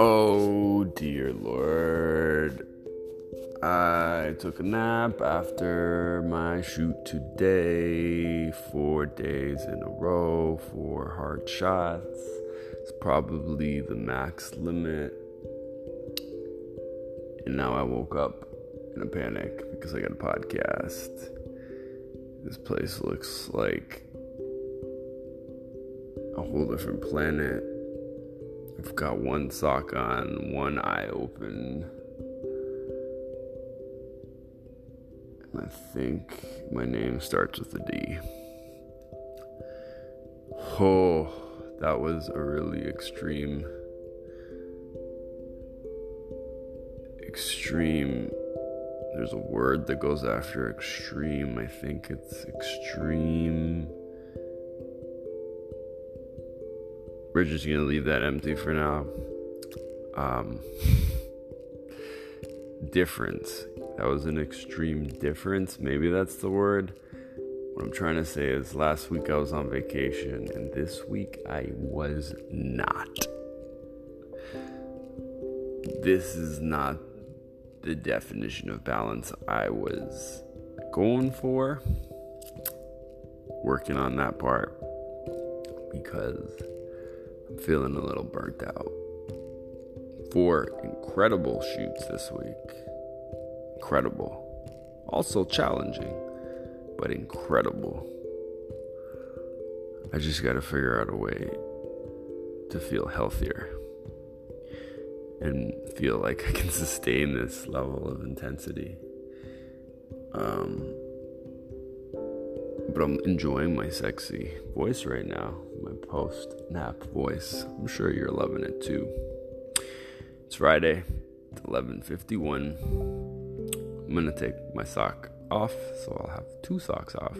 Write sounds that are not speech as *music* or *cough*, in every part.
Oh dear lord. I took a nap after my shoot today. Four days in a row, four hard shots. It's probably the max limit. And now I woke up in a panic because I got a podcast. This place looks like a whole different planet. I've got one sock on, one eye open. And I think my name starts with a D. Oh, that was a really extreme, extreme. There's a word that goes after extreme. I think it's extreme. We're just gonna leave that empty for now. Um, difference. That was an extreme difference. Maybe that's the word. What I'm trying to say is last week I was on vacation, and this week I was not. This is not the definition of balance I was going for. Working on that part because I'm feeling a little burnt out. Four incredible shoots this week. Incredible. Also challenging, but incredible. I just got to figure out a way to feel healthier and feel like I can *laughs* sustain this level of intensity. Um, but I'm enjoying my sexy voice right now, post nap voice. I'm sure you're loving it too. It's Friday, it's 11:51. I'm gonna take my sock off, so I'll have two socks off,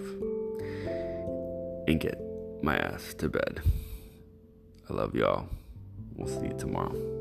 and get my ass to bed. I love y'all. We'll see you tomorrow.